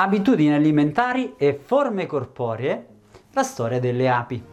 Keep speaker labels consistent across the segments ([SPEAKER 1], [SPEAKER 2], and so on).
[SPEAKER 1] Abitudini alimentari e forme corporee, la storia delle api.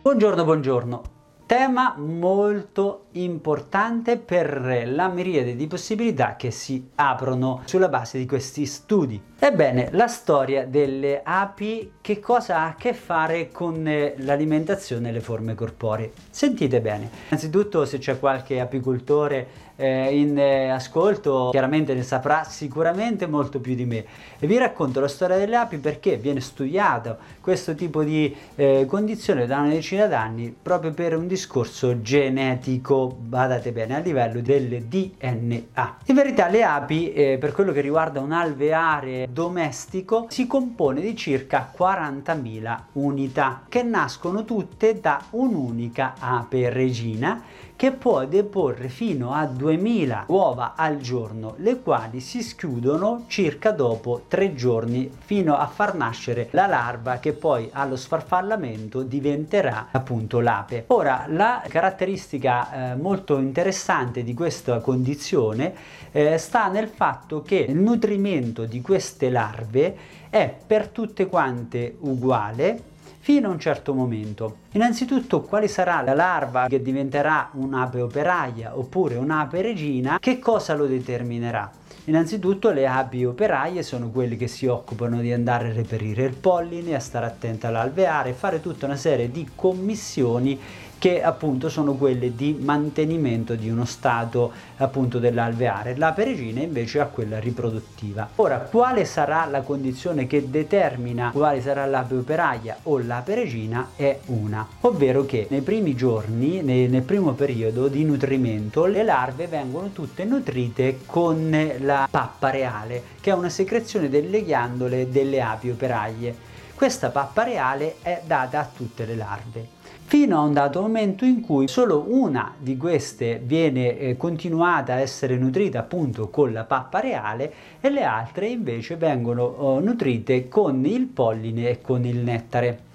[SPEAKER 1] Buongiorno, buongiorno. Tema molto importante per la miriade di possibilità che si aprono sulla base di questi studi. Ebbene, la storia delle api che cosa ha a che fare con eh, l'alimentazione e le forme corporee? Sentite bene. Innanzitutto se c'è qualche apicoltore eh, in eh, ascolto chiaramente ne saprà sicuramente molto più di me e vi racconto la storia delle api perché viene studiato questo tipo di eh, condizione da una decina d'anni proprio per un discorso genetico, badate bene, a livello del DNA. In verità le api eh, per quello che riguarda un alveare domestico si compone di circa 40.000 unità che nascono tutte da un'unica ape regina che può deporre fino a 2000 uova al giorno, le quali si schiudono circa dopo tre giorni fino a far nascere la larva che poi allo sfarfallamento diventerà appunto l'ape. Ora, la caratteristica eh, molto interessante di questa condizione eh, sta nel fatto che il nutrimento di queste larve è per tutte quante uguale fino a un certo momento. Innanzitutto quale sarà la larva che diventerà un'ape operaia oppure un'ape regina, che cosa lo determinerà? Innanzitutto le api operaie sono quelle che si occupano di andare a reperire il polline, a stare attente all'alveare, fare tutta una serie di commissioni che appunto sono quelle di mantenimento di uno stato appunto dell'alveare. La peregina invece ha quella riproduttiva. Ora, quale sarà la condizione che determina quale sarà l'ape operaia o la peregina è una, ovvero che nei primi giorni, nei, nel primo periodo di nutrimento, le larve vengono tutte nutrite con la pappa reale, che è una secrezione delle ghiandole delle api operaie. Questa pappa reale è data a tutte le larve fino a un dato momento in cui solo una di queste viene eh, continuata a essere nutrita appunto con la pappa reale e le altre invece vengono oh, nutrite con il polline e con il nettare.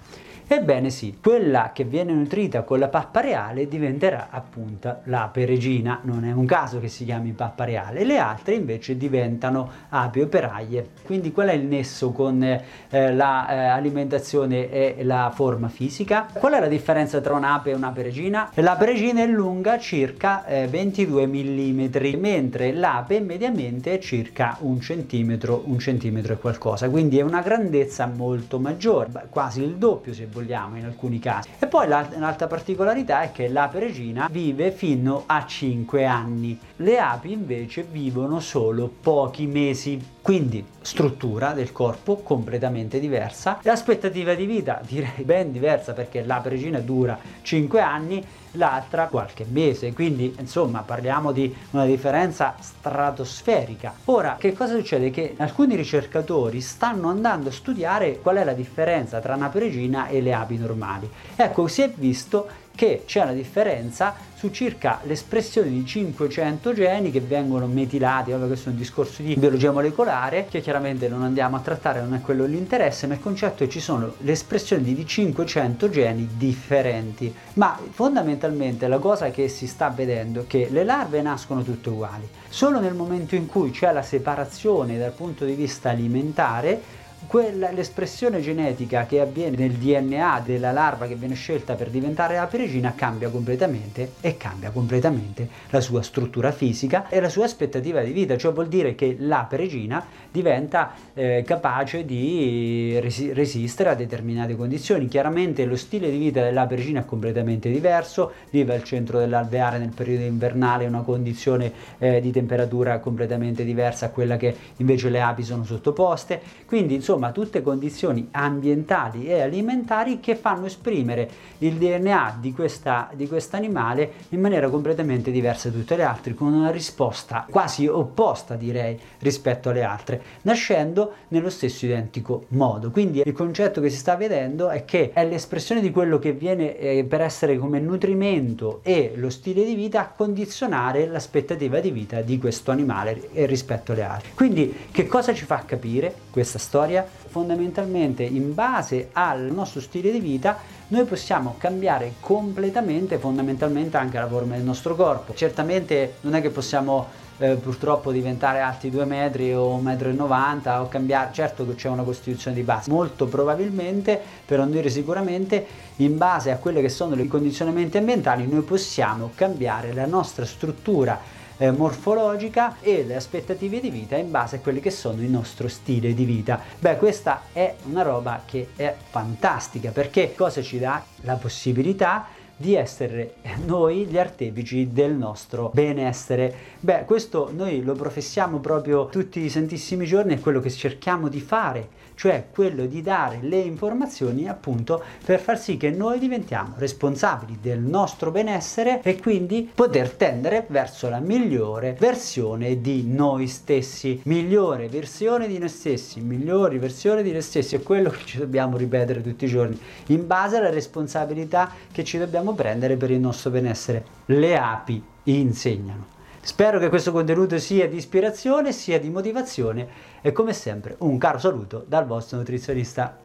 [SPEAKER 1] Ebbene sì, quella che viene nutrita con la pappa reale diventerà appunto l'ape regina, non è un caso che si chiami pappa reale, le altre invece diventano api operaie. Quindi qual è il nesso con eh, l'alimentazione eh, e la forma fisica? Qual è la differenza tra un'ape e un'ape regina? L'ape regina è lunga circa eh, 22 mm, mentre l'ape mediamente è circa un centimetro, un centimetro e qualcosa, quindi è una grandezza molto maggiore, quasi il doppio se vogliamo vogliamo in alcuni casi. E poi l'altra particolarità è che l'ape regina vive fino a 5 anni, le api invece vivono solo pochi mesi. Quindi struttura del corpo completamente diversa, l'aspettativa di vita direi ben diversa perché l'ape regina dura 5 anni, l'altra qualche mese, quindi insomma parliamo di una differenza stratosferica. Ora, che cosa succede? Che alcuni ricercatori stanno andando a studiare qual è la differenza tra un'ape regina e le api normali. Ecco, si è visto che c'è una differenza su circa l'espressione di 500 geni che vengono metilati, ovvio questo è un discorso di biologia molecolare che chiaramente non andiamo a trattare, non è quello l'interesse, ma il concetto è che ci sono l'espressione di 500 geni differenti. Ma fondamentalmente la cosa che si sta vedendo è che le larve nascono tutte uguali. Solo nel momento in cui c'è la separazione dal punto di vista alimentare quella, l'espressione genetica che avviene nel DNA della larva che viene scelta per diventare ape regina cambia completamente e cambia completamente la sua struttura fisica e la sua aspettativa di vita, cioè vuol dire che l'ape regina diventa eh, capace di resi- resistere a determinate condizioni. Chiaramente lo stile di vita dell'ape regina è completamente diverso, vive al centro dell'alveare nel periodo invernale, una condizione eh, di temperatura completamente diversa a quella che invece le api sono sottoposte, quindi insomma insomma tutte condizioni ambientali e alimentari che fanno esprimere il DNA di, questa, di quest'animale in maniera completamente diversa da tutte le altre, con una risposta quasi opposta direi rispetto alle altre, nascendo nello stesso identico modo. Quindi il concetto che si sta vedendo è che è l'espressione di quello che viene eh, per essere come nutrimento e lo stile di vita a condizionare l'aspettativa di vita di questo animale rispetto alle altre. Quindi che cosa ci fa capire questa storia? Fondamentalmente in base al nostro stile di vita noi possiamo cambiare completamente fondamentalmente anche la forma del nostro corpo. Certamente non è che possiamo eh, purtroppo diventare alti 2 metri o 1,90 m o cambiare, certo che c'è una costituzione di base, molto probabilmente, per non dire sicuramente, in base a quelle che sono i condizionamenti ambientali noi possiamo cambiare la nostra struttura eh, morfologica e le aspettative di vita in base a quelli che sono il nostro stile di vita. Beh, questa è una roba che è fantastica perché cosa ci dà? La possibilità di essere noi gli artefici del nostro benessere. Beh, questo noi lo professiamo proprio tutti i santissimi giorni, è quello che cerchiamo di fare cioè quello di dare le informazioni appunto per far sì che noi diventiamo responsabili del nostro benessere e quindi poter tendere verso la migliore versione di noi stessi. Migliore versione di noi stessi, migliori versioni di noi stessi è quello che ci dobbiamo ripetere tutti i giorni in base alla responsabilità che ci dobbiamo prendere per il nostro benessere. Le api insegnano. Spero che questo contenuto sia di ispirazione, sia di motivazione e come sempre un caro saluto dal vostro nutrizionista.